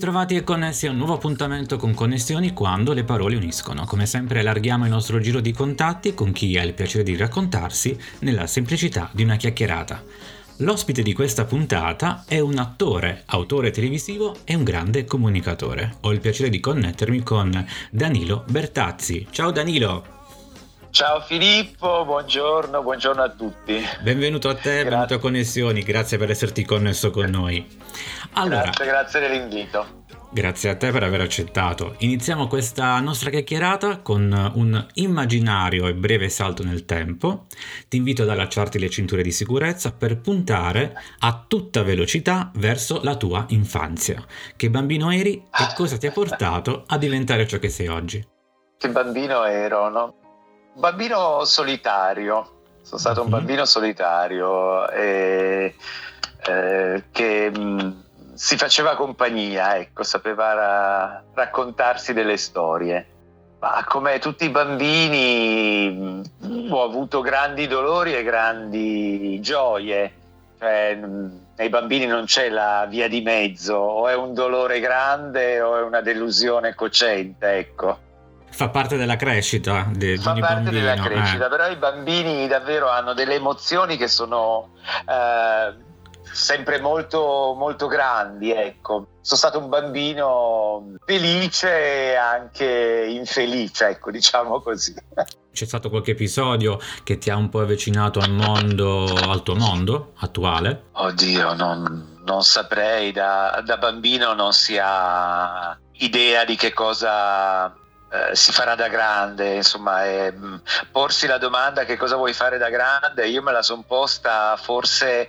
ritrovati e connessi a un nuovo appuntamento con Connessioni quando le parole uniscono. Come sempre allarghiamo il nostro giro di contatti con chi ha il piacere di raccontarsi nella semplicità di una chiacchierata. L'ospite di questa puntata è un attore, autore televisivo e un grande comunicatore. Ho il piacere di connettermi con Danilo Bertazzi. Ciao Danilo! Ciao Filippo, buongiorno, buongiorno a tutti. Benvenuto a te, grazie. benvenuto a Connessioni, grazie per esserti connesso con noi. Allora, grazie, grazie dell'invito. Grazie a te per aver accettato. Iniziamo questa nostra chiacchierata con un immaginario e breve salto nel tempo. Ti invito ad allacciarti le cinture di sicurezza per puntare a tutta velocità verso la tua infanzia. Che bambino eri e cosa ti ha portato a diventare ciò che sei oggi? Che bambino ero, no? Bambino solitario, sono stato un mhm. bambino solitario e, eh, che mh, mm, si faceva compagnia, ecco, sapeva ra- raccontarsi delle storie. Ma come tutti i bambini mh, mm, ho avuto grandi dolori e grandi gioie. Cioè, mh, mm, nei bambini non c'è la via di mezzo, o è un dolore grande o è una delusione cocente, ecco fa parte della crescita de, fa di parte bambino. della crescita, eh. però i bambini davvero hanno delle emozioni che sono eh, sempre molto, molto grandi, ecco. Sono stato un bambino felice e anche infelice, ecco, diciamo così. C'è stato qualche episodio che ti ha un po' avvicinato al mondo, al tuo mondo attuale? Oddio, non, non saprei, da, da bambino non si ha idea di che cosa eh, si farà da grande, insomma, e, mh, mm, porsi la domanda che cosa vuoi fare da grande, io me la sono posta forse...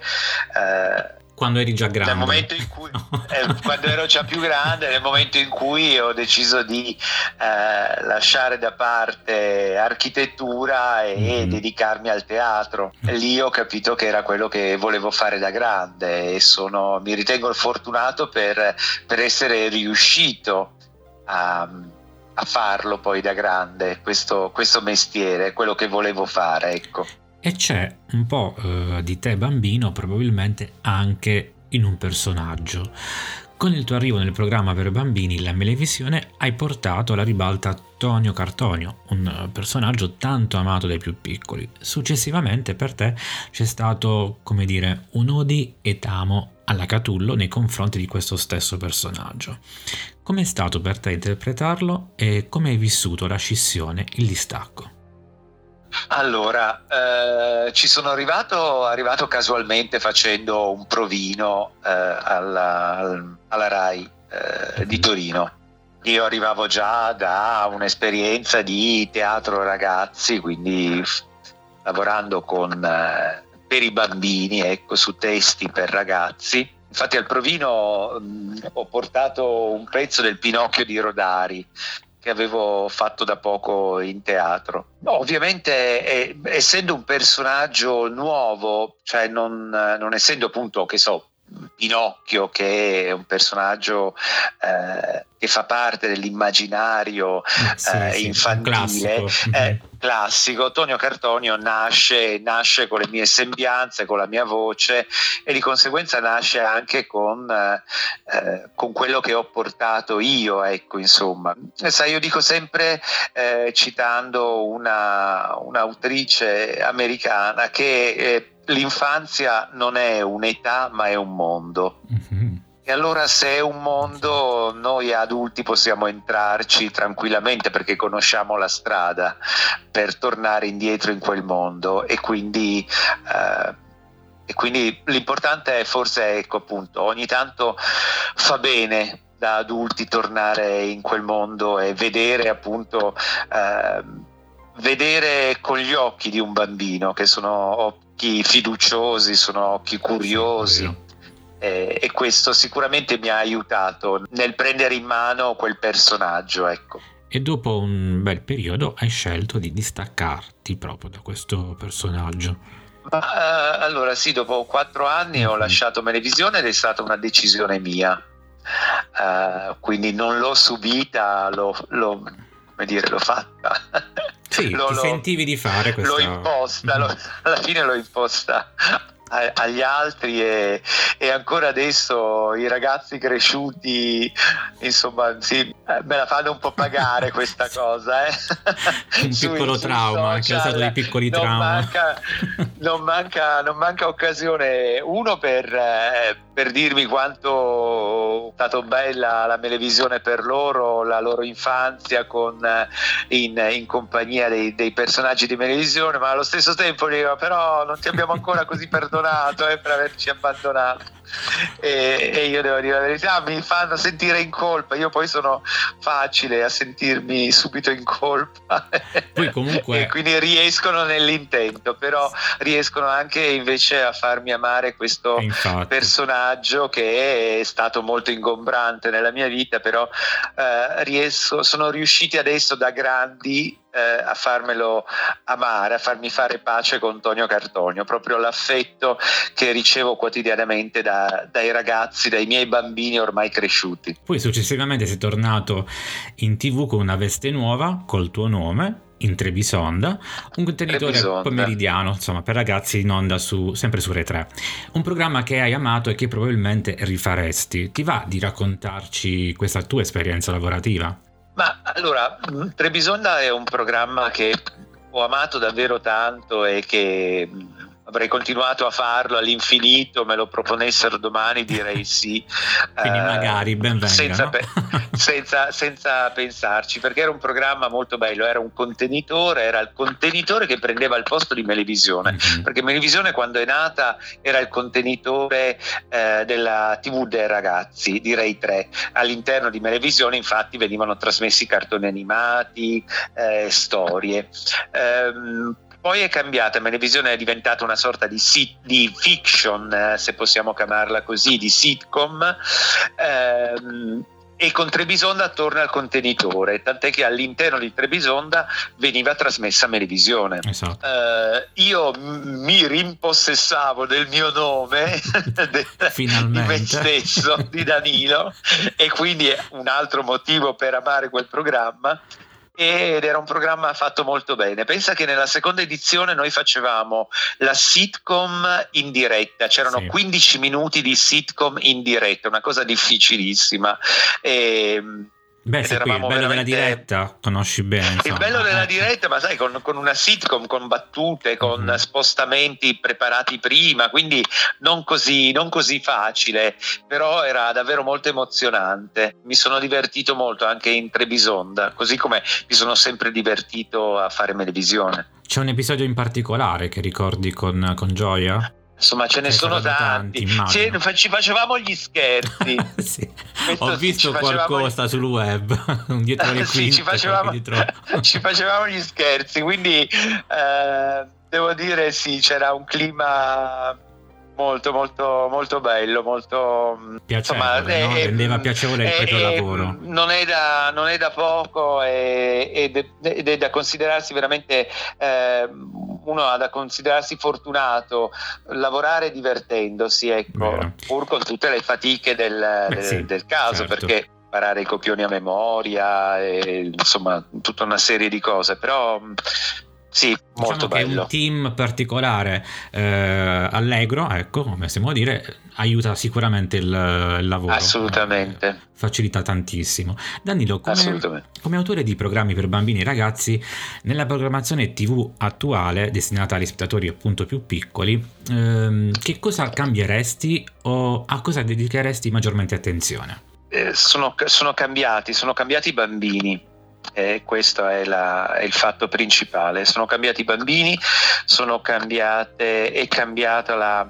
Eh, quando eri già grande. Nel momento in cui, eh, quando ero già più grande, nel momento in cui ho deciso di eh, lasciare da parte architettura e mm-hmm. dedicarmi al teatro. Mm. Lì ho capito che era quello che volevo fare da grande e sono, mi ritengo fortunato per, per essere riuscito a a farlo poi da grande, questo, questo mestiere, quello che volevo fare, ecco. E c'è un po' eh, di te bambino probabilmente anche in un personaggio. Con il tuo arrivo nel programma per bambini La Melevisione hai portato alla ribalta Tonio Cartonio, un personaggio tanto amato dai più piccoli. Successivamente per te c'è stato, come dire, un odi et amo alla Catullo nei confronti di questo stesso personaggio. Com'è stato per te interpretarlo e come hai vissuto la scissione, il distacco? Allora, eh, ci sono arrivato, arrivato, casualmente facendo un provino eh, alla, alla, RAI eh, di Torino. Io arrivavo già da un'esperienza di teatro ragazzi, quindi lavorando con, eh, per i bambini, ecco, su testi per ragazzi Infatti al provino mh, ho portato un pezzo del Pinocchio di Rodari che avevo fatto da poco in teatro. Ovviamente eh, essendo un personaggio nuovo, cioè non, non essendo appunto, che so, Pinocchio che è un personaggio eh, che fa parte dell'immaginario sì, eh, sì, infantile classico. Eh, classico. Tonio Cartonio nasce, nasce, con le mie sembianze, con la mia voce e di conseguenza nasce anche con, eh, con quello che ho portato io, ecco insomma. Sai, io dico sempre eh, citando una, un'autrice americana che eh, l'infanzia non è un'età ma è un mondo. Mm-hmm. E allora se è un mondo noi adulti possiamo entrarci tranquillamente perché conosciamo la strada per tornare indietro in quel mondo e quindi, eh, e quindi l'importante è forse ecco appunto ogni tanto fa bene da adulti tornare in quel mondo e vedere appunto eh, vedere con gli occhi di un bambino che sono occhi fiduciosi, sono occhi curiosi. Eh, e questo sicuramente mi ha aiutato nel prendere in mano quel personaggio. Ecco. E dopo un bel periodo hai scelto di distaccarti proprio da questo personaggio. Ma, uh, allora sì, dopo quattro anni mm-hmm. ho mhm. lasciato Melevisione ed è stata una decisione mia. Uh, quindi non l'ho subita, l'ho, l'ho, dire, l'ho fatta. Sì, lo, lo, sentivi di fare questa... L'ho imposta, lo, alla fine l'ho imposta agli altri e, e, ancora adesso i ragazzi cresciuti insomma sì, eh, me la fanno un po' pagare questa cosa eh. un piccolo sui, trauma che è stato dei piccoli non trauma manca, non, manca, non manca occasione uno per, eh, per dirmi quanto è stata bella la televisione per loro la loro infanzia con, eh, in, in, compagnia dei, dei personaggi di televisione ma allo stesso tempo dico però non ti abbiamo ancora così perdonato perdonato eh, per averci abbandonato. E, e, io devo dire la verità, mi fanno sentire in colpa. Io poi sono facile a sentirmi subito in colpa. Poi comunque... e quindi riescono nell'intento, però riescono anche invece a farmi amare questo personaggio che è stato molto ingombrante nella mia vita, però eh, riesco, sono riusciti adesso da grandi eh, a farmelo amare, a farmi fare pace con Tonio Cartonio, proprio l'affetto che ricevo quotidianamente da, dai ragazzi, dai miei bambini ormai cresciuti. Poi successivamente sei tornato in tv con una veste nuova, col tuo nome, in Trebisonda, un contenitore Trebisonda. pomeridiano, insomma, per ragazzi in onda su, sempre su Re 3. Un programma che hai amato e che probabilmente rifaresti. Ti va di raccontarci questa tua esperienza lavorativa? Ma allora, Trebisonda è un programma che ho amato davvero tanto e che avrei continuato a farlo all'infinito, me lo proponessero domani direi sì. Quindi uh, magari ben venga, senza, no? pe- senza, senza, pensarci, perché era un programma molto bello, era un contenitore, era il contenitore che prendeva il posto di Melevisione, mm-hmm. perché Melevisione quando è nata era il contenitore eh, della TV dei ragazzi, direi tre. All'interno di Melevisione infatti venivano trasmessi cartoni animati, eh, storie. Um, poi è cambiata, Melevisione è diventata una sorta di, sit, di fiction, eh, se possiamo chiamarla così, di sitcom. Ehm, e con Trebisonda torna al contenitore, tant'è che all'interno di Trebisonda veniva trasmessa Melevisione. Esatto. Uh, io m- mi rimpossessavo del mio nome, de- di me stesso, di Danilo, e quindi è un altro motivo per amare quel programma ed era un programma fatto molto bene. Pensa che nella seconda edizione noi facevamo la sitcom in diretta, c'erano sì. 15 minuti di sitcom in diretta, una cosa difficilissima. E, ehm, Beh, sì, qui, il bello veramente... della diretta, conosci bene. Insomma. Il bello della eh. diretta, ma sai, con, con una sitcom, con battute, con mm-hmm. spostamenti preparati prima, quindi non così, non così facile, però era davvero molto emozionante. Mi sono divertito molto anche in Trebisonda, così come mi sono sempre divertito a fare televisione. C'è un episodio in particolare che ricordi con, con gioia? Insomma, ce ne sono tanti. tanti ci facevamo gli scherzi. sì. Ho visto qualcosa gli... sul web, un dietro le sì, ci facevamo... ci facevamo gli scherzi, quindi eh, devo dire sì, c'era un clima molto molto molto bello molto piacevole insomma, no? è, rendeva piacevole il proprio lavoro non è da, non è da poco ed è, da considerarsi veramente eh, uno ha da considerarsi fortunato lavorare divertendosi ecco Vero. pur con tutte le fatiche del, del, sì, del caso certo. perché imparare i copioni a memoria e, insomma tutta una serie di cose però sì, molto diciamo bello. un team particolare eh, allegro, ecco, come possiamo dire, aiuta sicuramente il, il lavoro. Assolutamente. Eh, facilita tantissimo. Danilo, come, come, autore di programmi per bambini e ragazzi, nella programmazione TV attuale, destinata agli spettatori appunto più piccoli, ehm, che cosa cambieresti o a cosa dedicheresti maggiormente attenzione? Eh, sono, sono cambiati, sono cambiati i bambini e questo è, la, è, il fatto principale. Sono cambiati i bambini, sono cambiate, è cambiata la,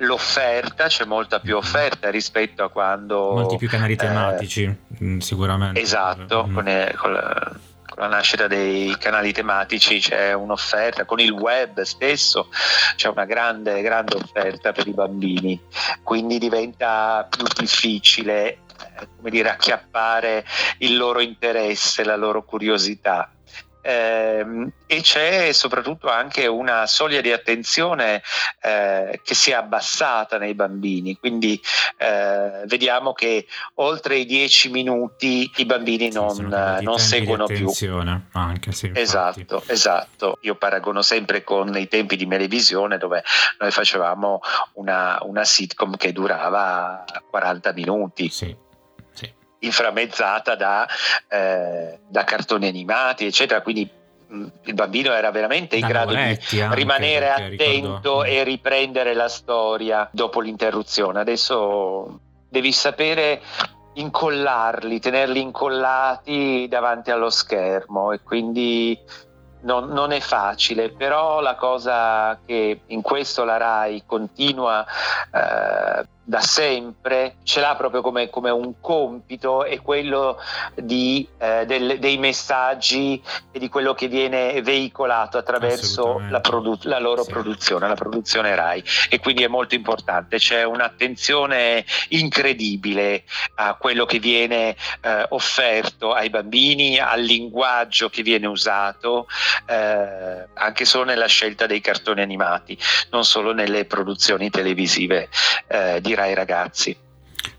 l'offerta, c'è molta più offerta rispetto a quando... Molti più canali eh, tematici, eh, sicuramente. Esatto, mm. con, con, la, con, la, nascita dei canali tematici c'è un'offerta, con il web stesso c'è una grande, grande offerta per i bambini, quindi diventa più difficile come dire, acchiappare il loro interesse, la loro curiosità. ehm, e c'è soprattutto anche una soglia di attenzione eh, che si è abbassata nei bambini, quindi eh, vediamo che oltre i dieci minuti i bambini non, sì, non seguono più. Anche, sì, esatto, esatto. Io paragono sempre con i tempi di Melevisione dove noi facevamo una, una sitcom che durava 40 minuti. Sì inframmezzata da, eh, da cartoni animati, eccetera. Quindi mm, il bambino era veramente in da grado di rimanere attento ricordo. e riprendere la storia dopo l'interruzione. Adesso devi sapere incollarli, tenerli incollati davanti allo schermo e quindi non, non, è facile, però la cosa che in questo la RAI continua eh, da sempre, ce l'ha proprio come, come un compito, è quello di, eh, del, dei messaggi e di quello che viene veicolato attraverso la, produ- la, loro sì. produzione, la produzione RAI. E quindi è molto importante, c'è un'attenzione incredibile a quello che viene eh, offerto ai bambini, al linguaggio che viene usato, eh, anche solo nella scelta dei cartoni animati, non solo nelle produzioni televisive eh, di ai ragazzi.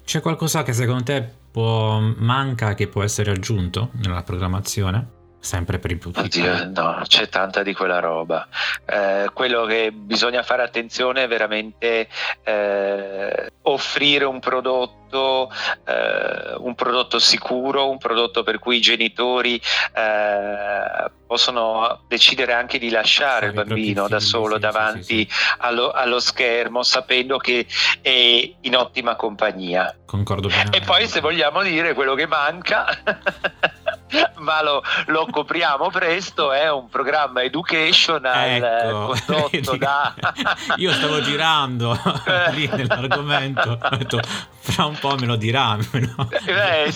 C'è qualcosa che secondo te può, manca che può essere aggiunto nella programmazione? Sempre per i più Oddio, no, c'è tanta di quella roba. Eh, quello che bisogna fare attenzione è veramente eh, offrire un prodotto, eh, un prodotto sicuro, un prodotto per cui i genitori eh, possono decidere anche di lasciare il bambino da solo sì, davanti sì, sì. Allo, allo, schermo, sapendo che è in ottima compagnia. Concordo bene. E poi, se vogliamo dire quello che manca. ma lo, lo, copriamo presto, è un programma educational ecco, condotto da... Io stavo girando lì nell'argomento, ho detto, fra un po' me lo dirà. No? Beh,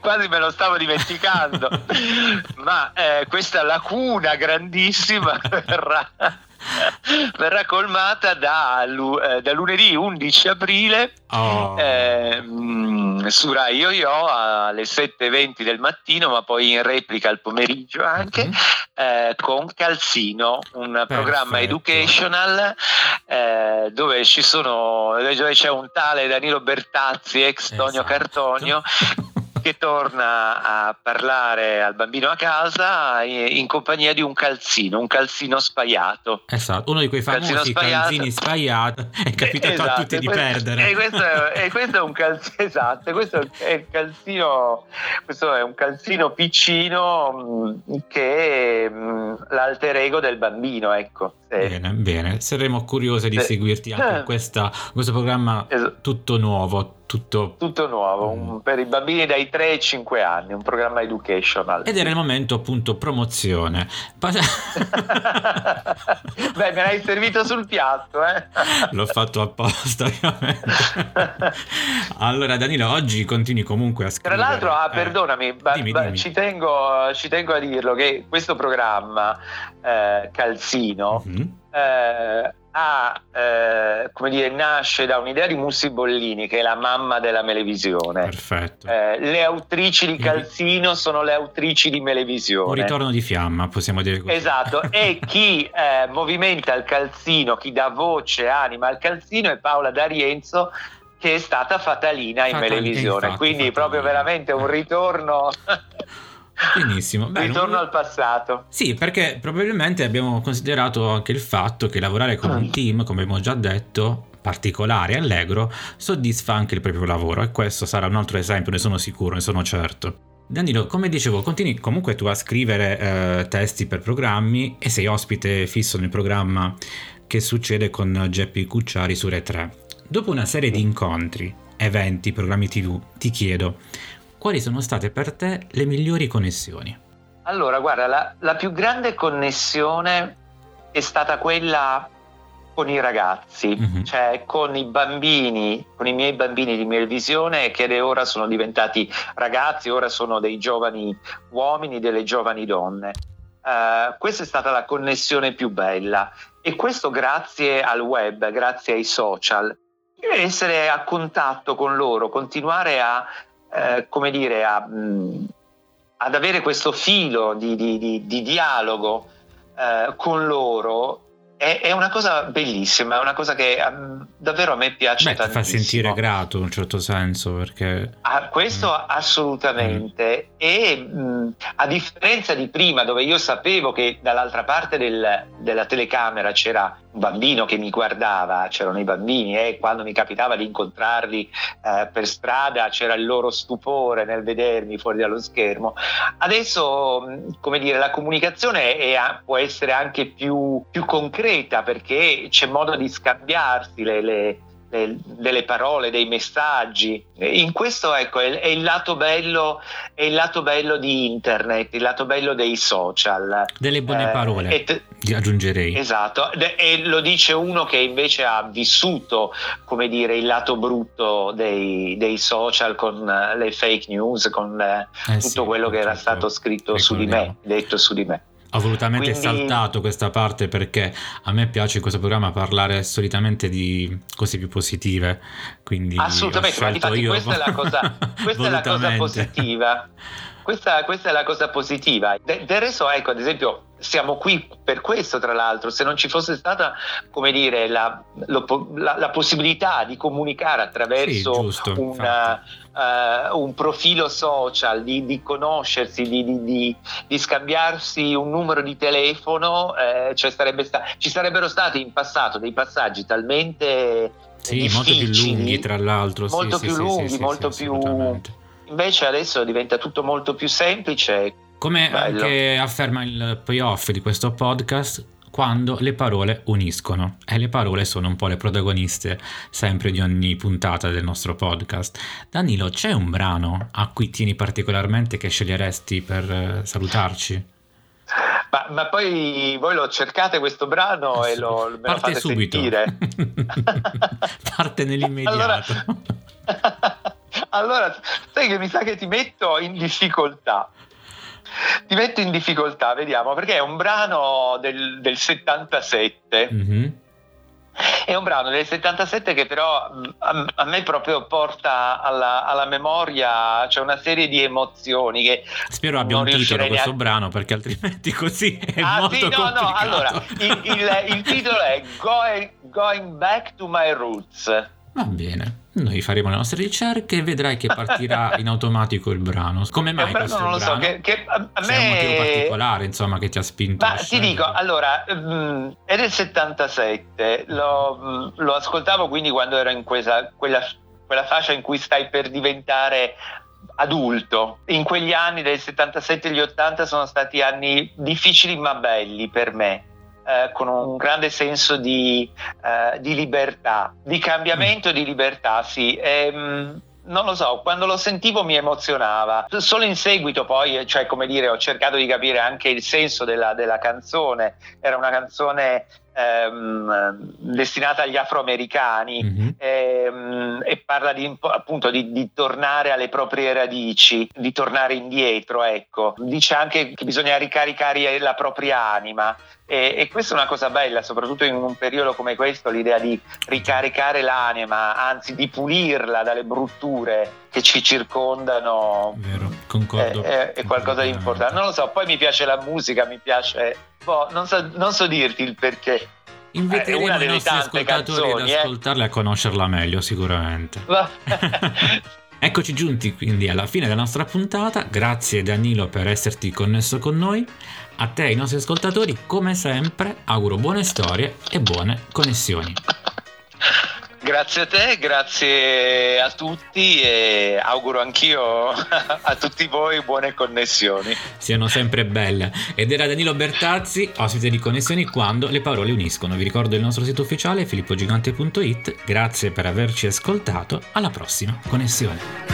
quasi me lo stavo dimenticando, ma eh, questa lacuna grandissima verrà verrà colmata da, eh, da, lunedì 11 aprile oh. eh, su Rai Yo-Yo alle 7.20 del mattino, ma poi in replica al pomeriggio anche, mm-hmm. eh, con Calzino, un Perfetto. programma educational eh, dove ci sono, dove c'è un tale Danilo Bertazzi, ex Tonio esatto. Cartonio, che torna a parlare al bambino a casa in compagnia di un calzino, un calzino spaiato. Esatto, uno di quei famosi calzini spaiati è capitato esatto, a tutti di questo, perdere. E questo, è, e questo, è, un calzino, esatto, questo è il calzino, questo è un calzino piccino mm, che è mm, l'alter ego del bambino, ecco. Bene, bene, saremo curiosi di seguirti anche in questa, questo programma tutto nuovo, tutto, tutto nuovo mm. per i bambini dai 3 ai 5 anni, un programma educational. Ed era il momento appunto promozione. Beh, me l'hai servito sul piatto, eh? L'ho fatto apposta, ovviamente. allora, Danilo, oggi continui comunque a scrivere. Tra l'altro, ah, perdonami, ba- dimmi, ba- dimmi. Ci, tengo, ci, tengo, a dirlo che questo programma eh, Calzino mm-hmm. eh, ha, eh, come dire, nasce da un'idea di Mussi Bollini, che è la mamma della Melevisione. Perfetto. Eh, le autrici di Calzino sono le autrici di Melevisione. Un ritorno di fiamma, possiamo dire così. Esatto, e chi eh, movimenta il calzino, chi dà voce, anima al calzino è Paola D'Arienzo, che è stata fatalina in Fatali, Melevisione. Infatti, Quindi fatalina. proprio veramente un ritorno... Benissimo. Beh, Ritorno non... al passato. Sì, perché probabilmente abbiamo considerato anche il fatto che lavorare con un mm. team, come abbiamo già detto, particolare e allegro, soddisfa anche il proprio lavoro e questo sarà un altro esempio, ne sono sicuro, ne sono certo. Danilo, come dicevo, continui comunque tu a scrivere eh, testi per programmi e sei ospite fisso nel programma che succede con Geppi Cucciari su Re 3. Dopo una serie di incontri, eventi, programmi TV, ti chiedo, quali sono state per te le migliori connessioni? Allora, guarda, la, la più grande connessione è stata quella con i ragazzi, mm-hmm. cioè con i bambini, con i miei bambini di Melvisione che ora sono diventati ragazzi, ora sono dei giovani uomini, delle giovani donne. Uh, questa è stata la connessione più bella e questo grazie al web, grazie ai social. Essere a contatto con loro, continuare a eh, come dire, a, mh, ad avere questo filo di, di, di, di dialogo eh, con loro è, è, una cosa bellissima, è una cosa che um, davvero a me piace Beh, tantissimo. Ti fa sentire grato in un certo senso perché... Ah, questo mm. assolutamente. Mm. E mh, a differenza di prima dove io sapevo che dall'altra parte del, della telecamera c'era bambino che mi guardava, c'erano i bambini e quando mi capitava di incontrarli eh, per strada c'era il loro stupore nel vedermi fuori dallo schermo. Adesso, come dire, la comunicazione è, può essere anche più, più, concreta perché c'è modo di scambiarsi le, le delle parole, dei messaggi. In questo ecco, è, è, il lato bello, è il lato bello di internet, il lato bello dei social. Delle buone eh, parole, et, aggiungerei. Esatto, e lo dice uno che invece ha vissuto, come dire, il lato brutto dei, dei social con le fake news, con eh, tutto sì, quello che era stato scritto su di me, detto su di me. Ho volutamente Quindi... saltato questa parte perché a me piace in questo programma parlare solitamente di cose più positive. Quindi Assolutamente, ma infatti io... questa, è la cosa, questa è la cosa positiva. Questa, questa, è la cosa positiva. De, del resto, ecco, ad esempio, siamo qui per questo, tra l'altro. Se non ci fosse stata, come dire, la, la, la possibilità di comunicare attraverso sì, giusto, una, uh, un profilo social, di, di conoscersi, di, di, di, scambiarsi un numero di telefono, eh, cioè sarebbe sta- ci sarebbero stati in passato dei passaggi talmente sì, molto più lunghi, tra l'altro, molto sì, più lunghi, molto più invece adesso diventa tutto molto più semplice. Come bello. anche afferma il payoff di questo podcast, quando le parole uniscono e le parole sono un po' le protagoniste sempre di ogni puntata del nostro podcast. Danilo, c'è un brano a cui tieni particolarmente che sceglieresti per eh, salutarci? Ma, ma, poi voi lo cercate questo brano e lo, me Parte lo subito. sentire. Parte nell'immediato. Allora, allora, sai che mi sa che ti metto in difficoltà. Ti metto in difficoltà, vediamo, perché è un brano del, del 77. Mm-hmm. È un brano del 77 che però a, a me proprio porta alla, alla, memoria, c'è cioè una serie di emozioni che... Spero abbia un titolo neanche... questo brano perché altrimenti così è ah, molto sì, no, complicato. no, allora, il, il, il titolo è going, going Back to My Roots. Va bene. Noi faremo le nostre ricerche e vedrai che partirà in automatico il brano. Come mai questo non lo brano? So, che, che a, me... C'è un motivo particolare, insomma, che ti ha spinto Ma ti dico, allora, um, è del 77, lo, um, lo, ascoltavo quindi quando ero in quella, quella, quella fascia in cui stai per diventare adulto. In quegli anni del 77 e gli 80 sono stati anni difficili ma belli per me eh, con un grande senso di, eh, di, libertà, di cambiamento di libertà, sì. E, ehm, non lo so, quando lo sentivo mi emozionava. Solo in seguito poi, cioè come dire, ho cercato di capire anche il senso della, della canzone. Era una canzone ehm, destinata agli afroamericani mm-hmm. ehm, e parla di, appunto di, di, tornare alle proprie radici, di tornare indietro, ecco. Dice anche che bisogna ricaricare la propria anima e, e questa è una cosa bella, soprattutto in un periodo come questo, l'idea di ricaricare l'anima, anzi di pulirla dalle brutture che ci circondano. Concordo. È, è qualcosa di importante. Non lo so, poi mi piace la musica, mi piace Boh, non, so, non so dirti il perché. Inviteremo i nostri ascoltatori canzoni, ad ascoltarla e a conoscerla meglio, sicuramente. Eccoci giunti quindi alla fine della nostra puntata. Grazie Danilo per esserti connesso con noi. A te e ai nostri ascoltatori, come sempre, auguro buone storie e buone connessioni. Grazie a te, grazie a tutti e auguro anch'io a tutti voi buone connessioni. Siano sempre belle. Ed era Danilo Bertazzi, ospite di Connessioni quando le parole uniscono. Vi ricordo il nostro sito ufficiale filippogigante.it. Grazie per averci ascoltato. Alla prossima connessione.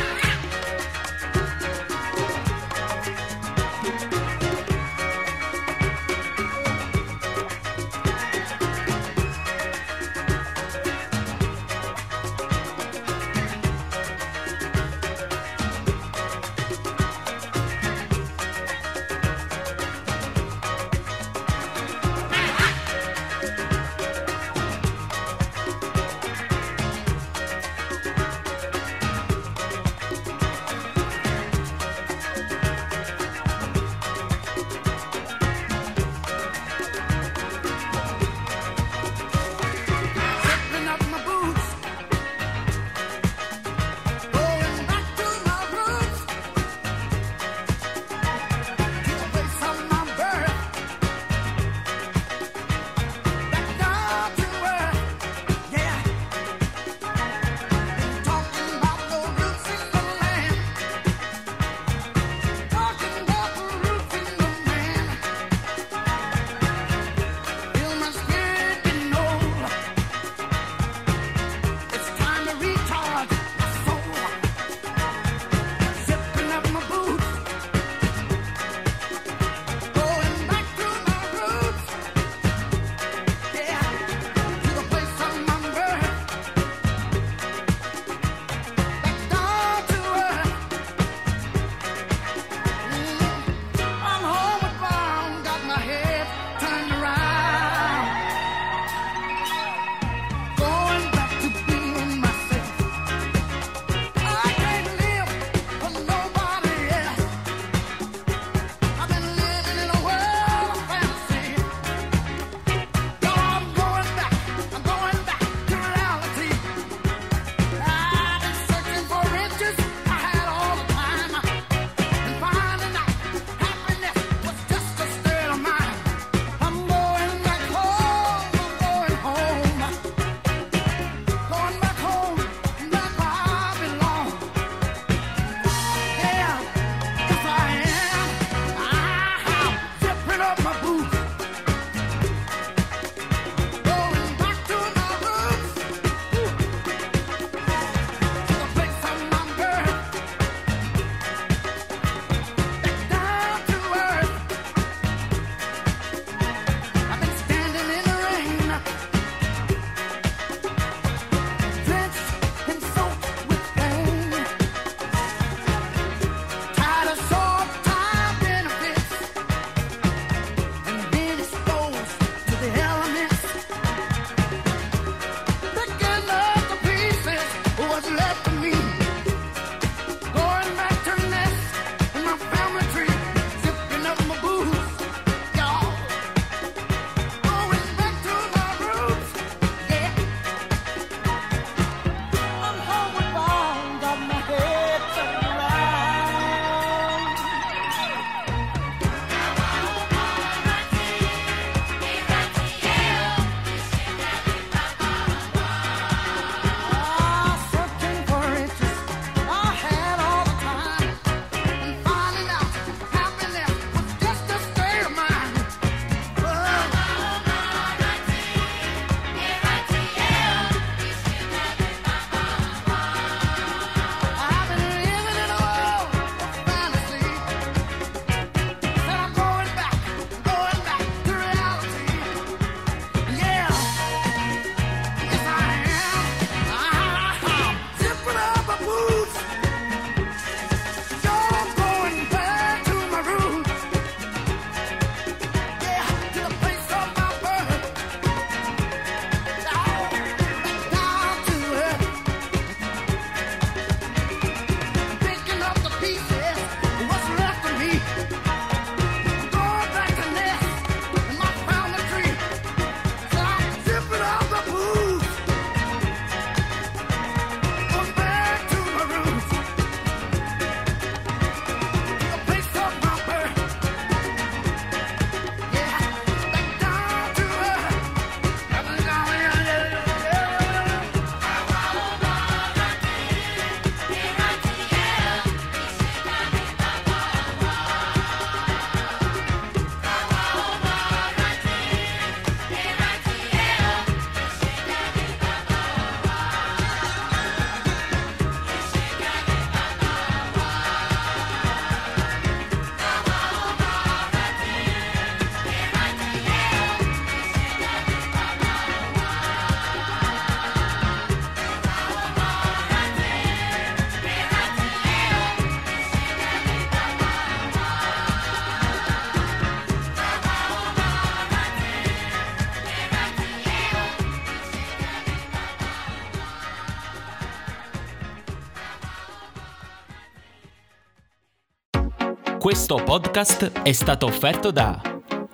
Questo podcast è stato offerto da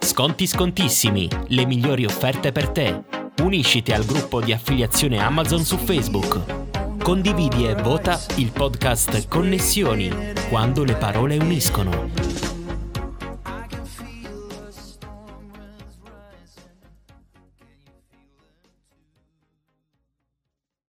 Sconti scontissimi, le migliori offerte per te. Unisciti al gruppo di affiliazione Amazon su Facebook. Condividi e vota il podcast Connessioni quando le parole uniscono.